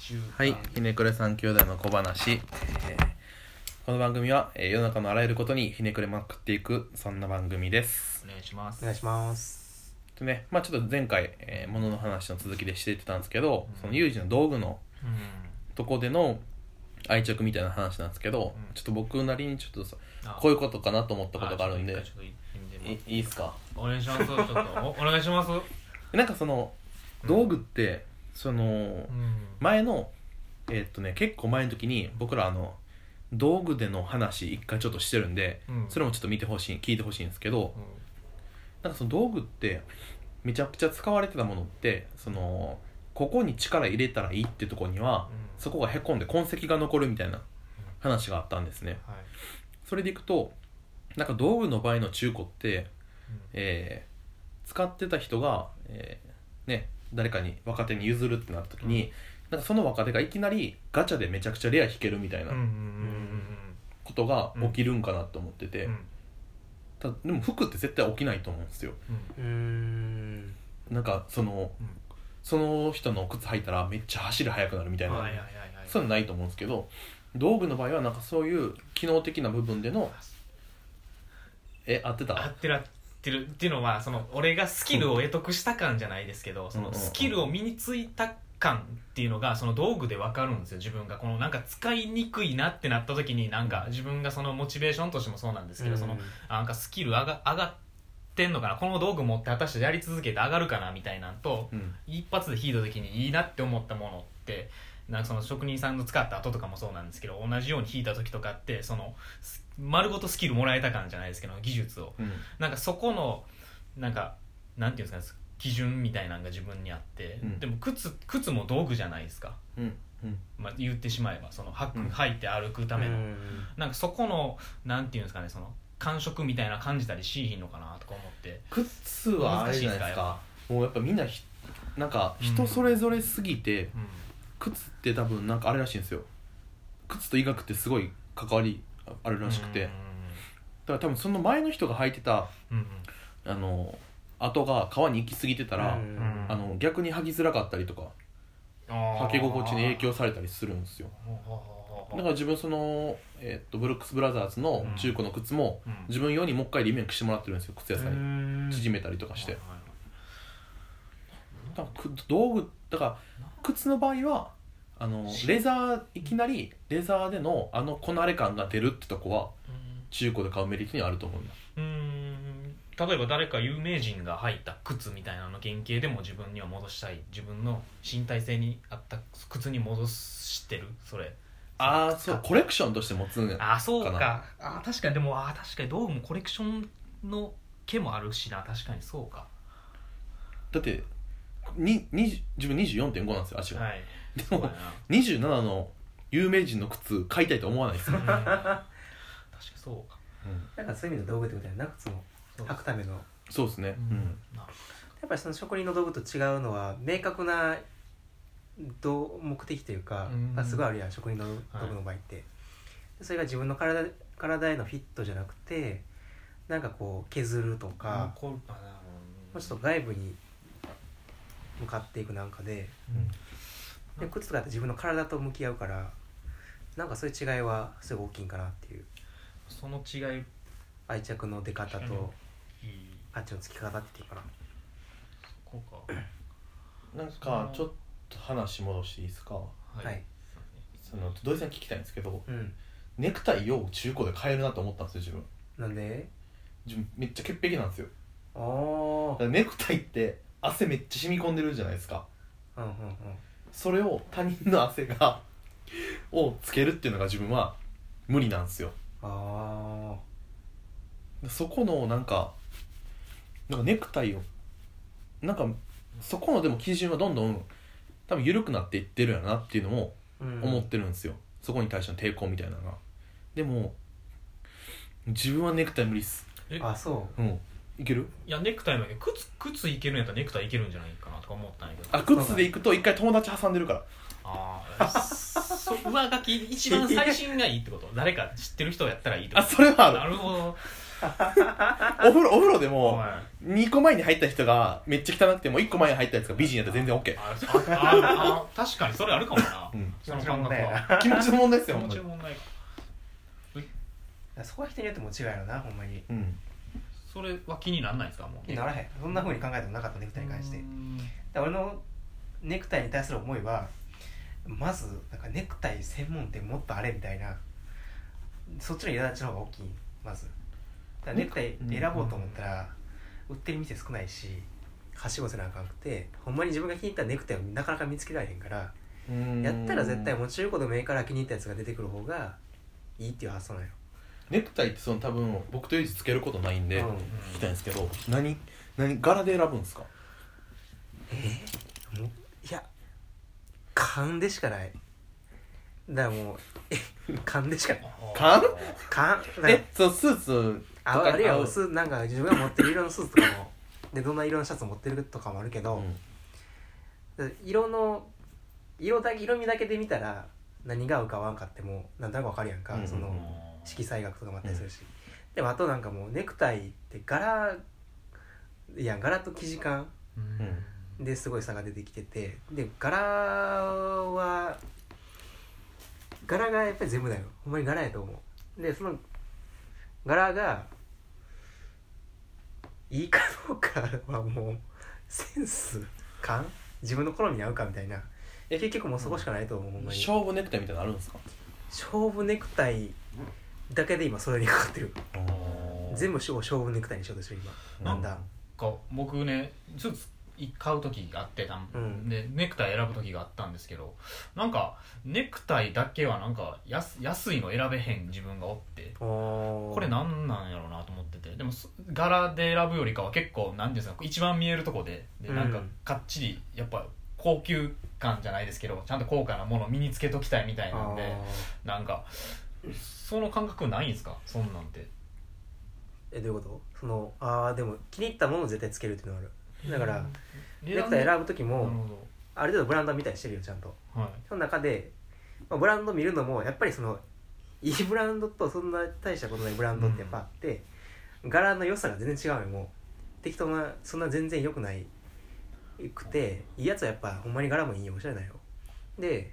中はい、ひねくれ三兄弟の小話、えーこの番組は、えー世の中のあらゆることにひねくれまくっていくそんな番組です。お願いします。お願いします。でねまあちょっと前回、えー、ものの話の続きでしてたんですけど、そのユージの道具のうん。とこでの愛着みたいな話なんですけど、うん。ちょっと僕なりにちょっとこういうことかなと思ったことがあるんで。いいいっすか？お願いします。ちょっと。おお願いします。なんかその道具って、そのうん。前のえーっとね結構前の時に僕らあの道具での話一回ちょっとしてるんで、うん。それもちょっと見てほしい聞いてほしいんですけどなんかその道具ってめちゃくちゃ使われてたものってそのここに力入れたらいいってとこにはうん。そこがへこんで痕跡が残るみたいな話があったんですね。はい。それでいくとなんか道具の場合の中古って、えー使ってた人が、えーね誰かに若手に譲るってなった時に、なんかその若手がいきなりガチャでめちゃくちゃレア引けるみたいなことが起きるんかなと思ってて、たでも服って絶対起きないと思うんですよ。なんかその、うん。その人の靴履いたらめっちゃ走り速くなるみたいな、そういうのないと思うんですけど道具の場合はなんかそういう機能的な部分でのえ合ってた？合ってる合ってるっていうのはその俺がスキルを得得した感じゃないですけどそのスキルを身についた感っていうのがその道具で分かるんですよ。自分がこのなんか使いにくいなってなった時になんか自分がそのモチベーションとしてもそうなんですけどそのあなんかスキル上が上がってんのかな？この道具持って果たしてやり続けて上がるかな？みたいなんとうん。一発で引いた時にいいなって思ったものってなんかその職人さんの使った後とかもそうなんですけど同じように引いた時とかってそのす丸ごとスキルもらえた感じゃないですけど技術を。うん。なんかそこのなんかなんていうんですか基準みたいなのが自分にあって、うん。でも靴靴も道具じゃないですか、うん。うん。まあ、言ってしまえばその履く、うん。履いて歩くための、うん。なんかそこのなんていうんですかねその感触みたいな感じたりしいひんのかなとか思って。靴はあれじゃないですか。もうやっぱみんなひなんか人それぞれすぎて、うん靴って多分なんかあれらしいんですよ。靴と医学ってすごい関わりあるらしくて、だから多分その前の人が履いてたうんうん。あの跡が川に行き過ぎてたら、うん。あの逆に履きづらかったりとか履き心地に影響されたりするんですよ。だから自分その、えっとブルックス・ブラザーズの中古の靴も、うん。自分用にもう一回リメイクしてもらってるんですよ靴屋さんに。縮めたりとかして、だからく道具だから靴の場合はあのレザーいきなりレザーでのあのこなれ感が出るってとこは中古で買うメリットにはあると思うんだ。うーん。例えば誰か有名人が履いた靴みたいなの原型でも自分には戻したい。自分の身体性に合った靴に戻してる。それ。ああそうコレクションとして持つんやあそうか。あ確かに。でもあ確かに道具もコレクションの毛もあるしな。確かにそうか。だってに20自分24.5なんですよ足が、はい。でもそうやな。27の有名人の靴買いたいと思わないですよ、うん確かそうか。なんかそういう意味の道具ってことやな靴も。そう。履くための。やそうですね。うん、なるっぱりその職人の道具と違うのは明確などう目的というかうん。がすごいあるやん職人の道具の場合って、それが自分の体体へのフィットじゃなくてなんかこう削るとほどか、こうあなるもうちょっと外部に向かっていくなんかでで靴とかって自分の体と向き合うからなんかそういう違いはすごい大きいんかなっていう。その違い。愛着の出方とあっちのつき方っていうかな。こうか。なんかちょっと話戻していいですか？はい。その土井さん聞きたいんですけどうん。ネクタイを中古で買えるなと思ったんですよ自分。なんで？自分めっちゃ潔癖なんですよ。あだからネクタイって汗めっちゃ染み込んでるじゃないですか。あうんうんうん。それを他人の汗が をつけるっていうのが自分は無理なんですよ。あそこのなんかなんかネクタイをなんかそこのでも基準はどんどん多分緩くなっていってるやなっていうのも思ってるんですよ、そこに対しての抵抗みたいなのが。でも自分はネクタイ無理っす。えあそうんいける？いやネクタイの靴靴いけるんやったらネクタイいけるんじゃないかなとか思ったんやけど。あ靴で行くと一回友達挟んでるから。ああそ 上書き一番最新がいいってこと？誰か知ってる人やったらいいってこと？あそれはある。なるほど。お風呂お風呂でもはい。2個前に入った人がめっちゃ汚くても1個前に入ったやつが美人やったら全然 OK あああ確かにそれあるかもな、うん。その感覚は。気持ちの問題です気持よほんまに。ちの問題か。そこは人によっても違うよなほんまに。うんそれは気にならないですか？もう気にならへん。そんなふうに考えてもなかったネクタイに関して。俺のネクタイに対する思いはまずなんかネクタイ専門店もっとあれみたいなそっちの苛立ちの方が大きい。まず。ネクタイ選ぼうと思ったら売ってる店少ないしはしごせなあかんくてほんまに自分が気に入ったネクタイをなかなか見つけられへんからやったら絶対もう中古でもええから気に入ったやつが出てくる方がいいっていう発想なんよ、ネクタイってその多分僕とユージつけることないんでうん聞きたいんですけど何何柄で選ぶんですか？え？ーもういや勘でしかない。だからもうえ？勘でしかない。勘？勘？だからえそのスーツああるいはスーなんか自分が持ってる色のスーツとかも でどんな色のシャツ持ってるとかもあるけど、うん。色の色だけ色味だけで見たら何が合うか合わんかってもなんとなく分かるやんか、うんうんうん。その色彩学とかもあったりするし、でもあとなんかもうネクタイって柄いや柄と生地感。うん。ですごい差が出てきてて。で柄は柄がやっぱり全部だよ。ほんまに柄やと思う。でその柄がいいかどうかはもうセンス感？自分の好みに合うかみたいな。え結局もうそこしかないと思うほん勝負ネクタイみたいなのあるんですか？勝負ネクタイだけで今それにかかってる。全部部勝勝負ネクタイにしようとしてる今。なんだか僕ねスーツ買う時があってたん、うん。でネクタイ選ぶ時があったんですけどなんかネクタイだけはなんか安安いの選べへん自分がおってここれなんなんやろうなと思ってて。でもそ柄で選ぶよりかは結構なんていうんですか一番見えるとこででなん。かうんかっちりやっぱ高級感じゃないですけどちゃんと高価なものを身につけときたいみたいなんでなんかその感覚ないんですか？そんなんて。えどういうこと？そのああでも気に入ったものを絶対つけるっていうのがある。だからネネクタイ選ぶ時なもある程度ブランドは見たりしてるよちゃんと。どはい。その中で、まあ、ブランド見るのもやっぱりそのいいブランドとそんな大したことないブランドってやっぱあって、柄の良さが全然違うよもう。適当なそんな全然良くないくていいやつはやっぱほんまに柄もいいよおしゃれだよ。で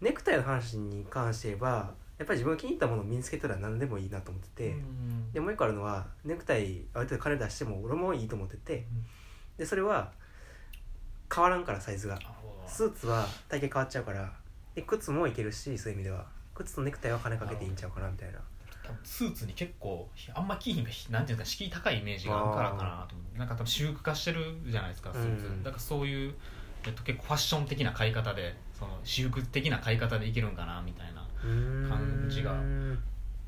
ネクタイの話に関して言えばやっぱり自分が気に入ったものを身につけたら何でもいいなと思ってて、うん。でもう一個あるのはネクタイある程度金出しても俺もいいと思ってて、でそれは変わらんからサイズが。スーツは体型変わっちゃうからで靴もいけるしそういう意味では。靴とネクタイは金かけていいんちゃうかなみたいな。多分スーツに結構あんま着ひんがなんていうんですか敷居高いイメージがあるからかなと思ってなんか多分私服化してるじゃないですかスーツ、うんだからそういう、えっと、結構ファッション的な買い方でその私服的な買い方でいけるんかなみたいな感じが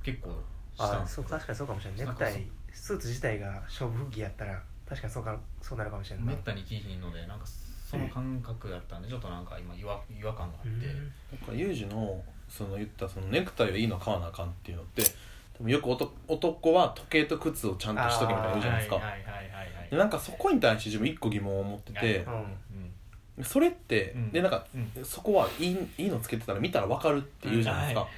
結構したんあですそう確かにそうかもしれないネクタイスーツ自体が勝負着やったら確かにそうかそうなるかもしれな。いめったに着ひんのでなんかその感覚だったんでちょっとなんか今違和違和感があって、なんかユージのその言ったそのネクタイはいいの買わなあかんっていうのって多分よく男男は時計と靴をちゃんとしとけみたいな言うじゃないですか。はいはいはいはいはい。でなんかそこに対して自分一個疑問を持っててうんうんそれって、うん。でなんかうん。そこはいいいいのつけてたら見たら分かるって言うじゃないですか、うんは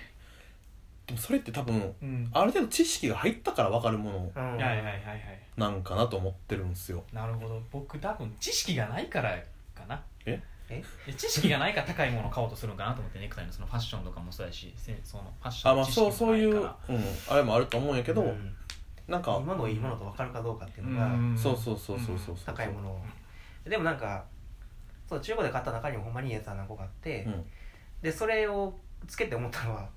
でもそれって多分うん。ある程度知識が入ったから分かるものうん。はいはいはいはいなんかなと思ってるんですよ。なるほど。僕多分知識がないからかな。え？え？で知識がないから高いものを買おうとするんかなと思ってネクタイのそのファッションとかもそうやしせそのファッションあまあの知識そうそういう、うんあれもあると思うんやけど、うん。なんか今のいいものと分かるかどうかっていうのがうん。そうそうそうそうそうそう。高いものを。でもなんかそう中古で買った中にもほんまにいいやつは何個かあって、うん。でそれをつけて思ったのは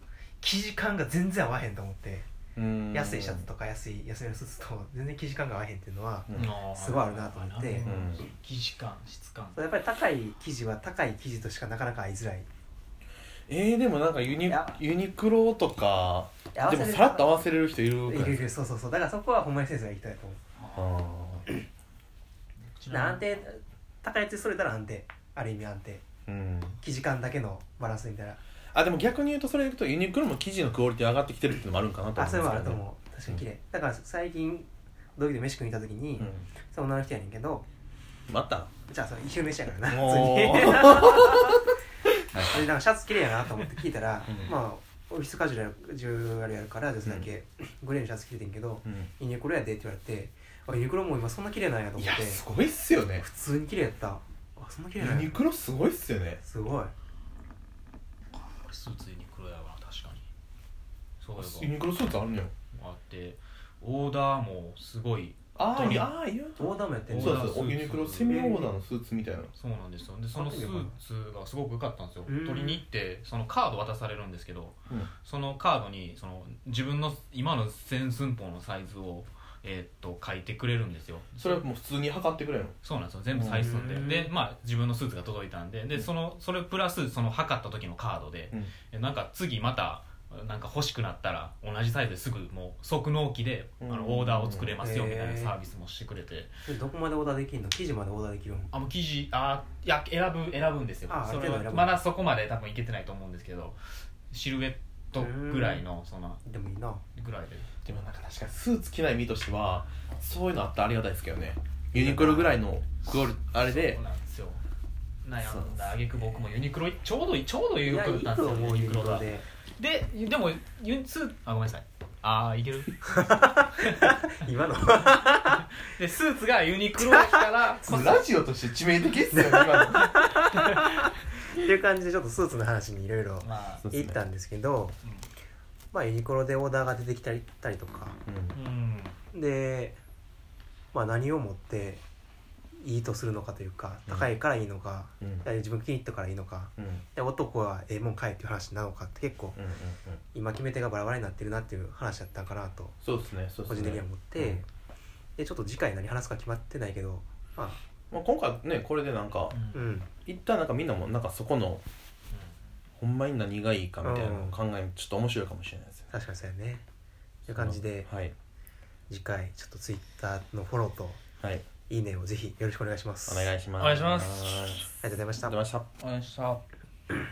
生地感が全然合わへんと思ってうん。安いシャツとか安い安めのスーツと全然生地感が合わへんっていうのはうん。すごいあるなと思って。うん。生地感質感。やっぱり高い生地は高い生地としかなかなか合いづらい。えー、でもなんかユニユニクロとかでもさらっと合わせれる人いるくら。いいるいる。そうそうそう。だからそこはほんまにセンスがいい人やと思う。あー。な安定高いやつでそれたら安定。ある意味安定。うん。生地感だけのバランスみたいなあでも逆に言うとそれで言うとユニクロも生地のクオリティ上がってきてるっていうのもあるんかなと思あそれもあるとう思う。確かに綺麗。だから最近同期で飯食いに行った時に、ん。その女の人やねんけどまた？じゃあそれ昼飯やからな。普通に。でなんかシャツ綺麗やなと思って聞いたら、うん。まあオフィスカジュアルやるから女性だけグレーのシャツ着ててんけどうんユニクロやでって言われてあユニクロも今そんな綺麗なんやとい思って。やすごいっすよね。普通に綺麗やった。あそんな綺麗なんや。ユニクロすごいっすよね。すごい。スーツユニクロやわ確かに。そうユいえニクロスーツあるのよばあってオーダーもすごい。あーいやああ言うオーダーもやってんのそうオーダースーツ。そうユニクロセミオーダーのスーツみたいな。そうなんですよ。でそのスーツがすごく良かったんですよ。うん。取りに行ってそのカード渡されるんですけどうんそのカードにその自分の今の全寸法のサイズを、えーっと書いてくれるんですよ。それはもう普通に測ってくれるの？そうなんですよ。全部採寸で。うん。でまあ自分のスーツが届いたんででそのそれプラスその測った時のカードでうん。えなんか次またなんか欲しくなったら同じサイズですぐもう即納期であのうんオーダーを作れますよみたいなサービスもしてくれて。でどこまでオーダーできるの？生地までオーダーできるの？あもう生地あいや選ぶ選ぶんですよ。あそれはまだそこまで多分いけてないと思うんですけどシルエットぐらいのそのでもいいな。ぐらいででもなんか確かにスーツ着ない身としてはそういうのあったらありがたいですけどね。ユニクロぐらいのクオリあれで。そうなんですよ。悩んだあげく僕もユニクロちょうどいいちょうどいいいやいい服だったんですよユニクロが。で。ででもユニスーあごめんなさい。ああいける？今の。でスーツがユニクロだったらラジオとして致命的っすよ今の。っていう感じでちょっとスーツの話にいろいろ行ったんですけどまあユニクロでオーダーが出てきたりたりとか。うん。うんでまあ何をもっていいとするのかというかうん。高いからいいのか、うん。自分気に入ったからいいのか。うん。で男はええもん買えっていう話なのかって結構うんうんうん。今決め手がバラバラになってるなっていう話だったんかなと。そうですねそうですね。個人的には思って、でちょっと次回何話すか決まってないけどまあ。まあ、今回ねこれでなんかううんん。一旦なんかみんなもなんかそこのほんまに何がいいかみたいなのを考えるちょっと面白いかもしれないですよね。確かにそうやね。という感じではい。次回ちょっとツイッターのフォローとはい。いいねをぜひよろしくお願いします。お願いします。お願いします。ありがとうございました。ありがとうございました。お願いしました